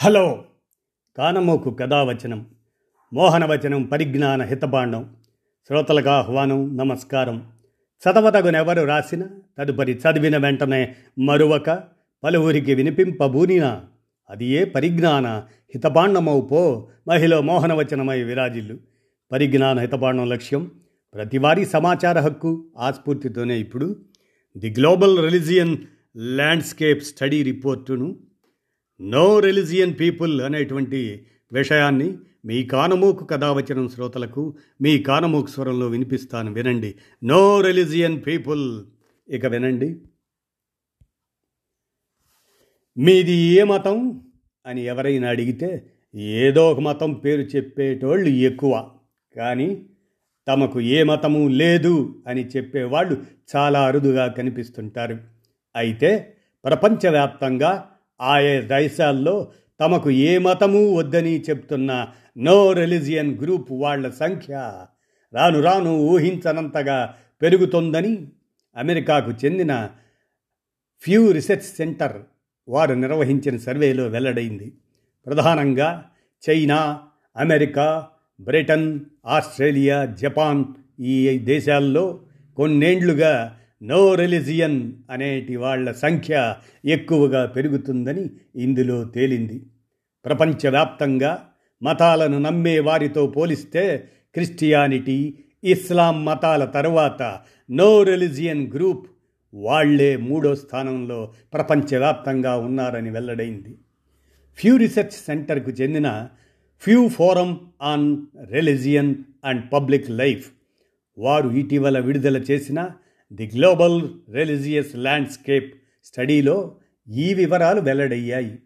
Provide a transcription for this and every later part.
Hello. కానమోకు కథావచనం మోహనవచనం పరిజ్ఞాన హితపాండం శ్రోతలకు ఆహ్వానం నమస్కారం. చదవదగునెవరు రాసిన తదుపరి చదివిన వెంటనే మరువక పలువురికి వినిపింపబూనిన అది ఏ పరిజ్ఞాన హితబాండమవు పో మహిళ మోహనవచనమై విరాజిల్లు. పరిజ్ఞాన హితపాండం లక్ష్యం ప్రతివారీ సమాచార హక్కు ఆస్ఫూర్తితోనే ఇప్పుడు the global religion landscape study రిపోర్టును no religion people అనేటువంటి విషయాన్ని మీ కానమూకు కథావచనం శ్రోతలకు మీ కానమూకు స్వరంలో వినిపిస్తాను. వినండి. No religion people. ఇక వినండి. మీది ఏ మతం అని ఎవరైనా అడిగితే ఏదో ఒక మతం పేరు చెప్పేటోళ్ళు ఎక్కువ. కానీ తమకు ఏ మతము లేదు అని చెప్పేవాళ్ళు చాలా అరుదుగా కనిపిస్తుంటారు. అయితే ప్రపంచవ్యాప్తంగా ఆయా దేశాల్లో తమకు ఏ మతము వద్దని చెప్తున్న నో రిలిజియన్ గ్రూప్ వాళ్ళ సంఖ్య రాను రాను ఊహించనంతగా పెరుగుతోందని అమెరికాకు చెందిన ఫ్యూ రీసెర్చ్ సెంటర్ వారు నిర్వహించిన సర్వేలో వెల్లడైంది. ప్రధానంగా China America Britain Australia Japan ఈ దేశాల్లో కొన్నేండ్లుగా నో రిలిజియన్ అనేటి వాళ్ళ సంఖ్య ఎక్కువగా పెరుగుతుందని ఇందులో తేలింది. ప్రపంచవ్యాప్తంగా మతాలను నమ్మే వారితో పోలిస్తే క్రిస్టియానిటీ ఇస్లాం మతాల తరువాత నో రిలిజియన్ గ్రూప్ వాళ్ళే మూడో స్థానంలో ప్రపంచవ్యాప్తంగా ఉన్నారని వెల్లడైంది. ఫ్యూ రీసెర్చ్ సెంటర్కు చెందిన Pew forum on religion and public life వారు ఇటీవల విడుదల చేసిన ది గ్లోబల్ రిలీజియస్ ల్యాండ్స్కేప్ స్టడీలో ఈ వివరాలు వెల్లడయ్యాయి.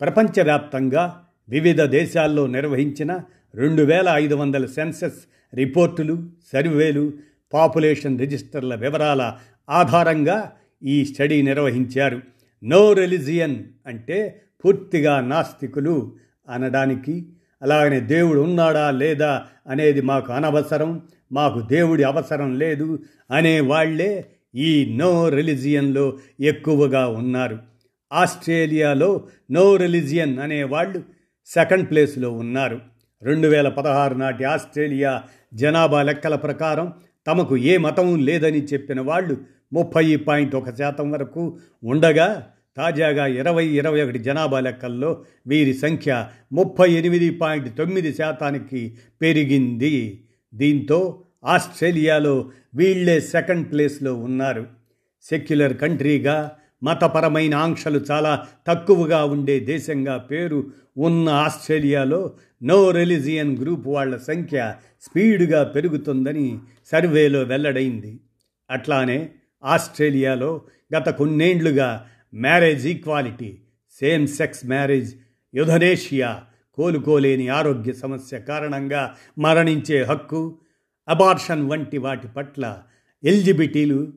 ప్రపంచవ్యాప్తంగా వివిధ దేశాల్లో నిర్వహించిన రెండు వేల ఐదు వందల సెన్సెస్ రిపోర్టులు సర్వేలు పాపులేషన్ రిజిస్టర్ల వివరాల ఆధారంగా ఈ స్టడీ నిర్వహించారు. నో రిలిజియన్ అంటే పూర్తిగా నాస్తికులు అనడానికి అలాగనే దేవుడు ఉన్నాడా లేదా అనేది మాకు అనవసరం మాకు దేవుడి అవసరం లేదు అనే వాళ్ళే ఈ నో రిలిజియన్లో ఎక్కువగా ఉన్నారు. ఆస్ట్రేలియాలో నో రిలిజియన్ అనేవాళ్ళు సెకండ్ ప్లేస్లో ఉన్నారు. రెండు వేల పదహారు నాటి ఆస్ట్రేలియా జనాభా లెక్కల ప్రకారం తమకు ఏ మతం లేదని చెప్పిన వాళ్ళు ముప్పై పాయింట్ ఒక శాతం వరకు ఉండగా తాజాగా ఇరవై ఇరవై ఒకటి జనాభా లెక్కల్లో వీరి సంఖ్య ముప్పై ఎనిమిది పాయింట్ తొమ్మిది శాతానికి పెరిగింది. దీంతో ఆస్ట్రేలియాలో వీళ్ళే సెకండ్ ప్లేస్లో ఉన్నారు. సెక్యులర్ కంట్రీగా మతపరమైన ఆంక్షలు చాలా తక్కువగా ఉండే దేశంగా పేరు ఉన్న ఆస్ట్రేలియాలో నో రిలిజియన్ గ్రూప్ వాళ్ళ సంఖ్య స్పీడ్గా పెరుగుతుందని సర్వేలో వెల్లడైంది. అట్లానే ఆస్ట్రేలియాలో గత కొన్నేండ్లుగా marriage equality same sex marriage euthanasia కోలుకోలేని ఆరోగ్య సమస్య కారణంగా మరణించే హక్కు అబార్షన్ వంటి వాటి పట్ల ఎల్జిబిటీలు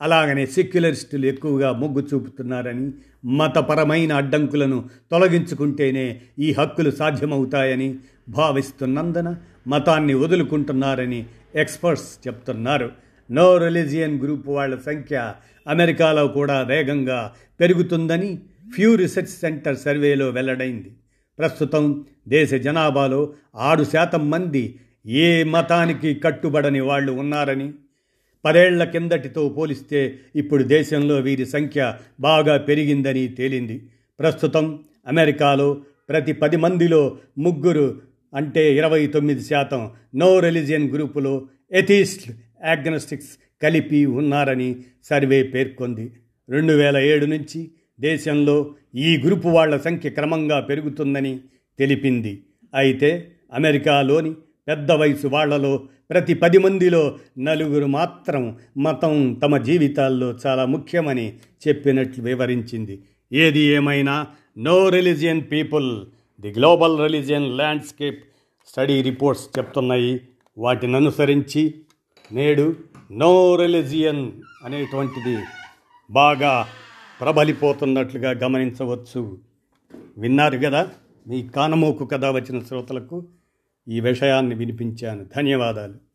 అలాగనే సెక్యులరిస్టులు ఎక్కువగా మొగ్గు చూపుతున్నారని మతపరమైన అడ్డంకులను తొలగించుకుంటేనే ఈ హక్కులు సాధ్యమవుతాయని భావిస్తున్నందున మతాన్ని వదులుకుంటున్నారని ఎక్స్పర్ట్స్ చెప్తున్నారు. నో రిలీజియన్ గ్రూప్ వాళ్ళ సంఖ్య అమెరికాలో కూడా వేగంగా పెరుగుతుందని ఫ్యూ రీసెర్చ్ సెంటర్ సర్వేలో వెల్లడైంది. ప్రస్తుతం దేశ జనాభాలో ఆరు శాతం మంది ఏ మతానికి కట్టుబడని వాళ్ళు ఉన్నారని. పదేళ్ళ కిందటితో పోలిస్తే ఇప్పుడు దేశంలో వీరి సంఖ్య బాగా పెరిగిందని తేలింది. ప్రస్తుతం అమెరికాలో ప్రతి పది మందిలో ముగ్గురు అంటే ఇరవై తొమ్మిది శాతం నో రిలీజియన్ గ్రూపులో ఎథీస్ట్ యాగ్నోస్టిక్స్ కలిపి ఉన్నారని సర్వే పేర్కొంది. రెండు వేల ఏడు నుంచి దేశంలో ఈ గ్రూపు వాళ్ళ సంఖ్య క్రమంగా పెరుగుతుందని తెలిపింది. అయితే అమెరికాలోని పెద్ద వయసు వాళ్ళలో ప్రతి పది మందిలో నలుగురు మాత్రం మతం తమ జీవితాల్లో చాలా ముఖ్యమని చెప్పినట్లు వివరించింది. ఏది ఏమైనా no religion people the global religion landscape study reports చెప్తున్నాయి. వాటిని అనుసరించి నేడు నో రిలిజియన్ అనేటువంటిది బాగా ప్రబలిపోతున్నట్లుగా గమనించవచ్చు. విన్నారు కదా? మీ కానమోకు కథ వచ్చిన శ్రోతలకు ఈ విషయాన్ని వినిపించాను. ధన్యవాదాలు.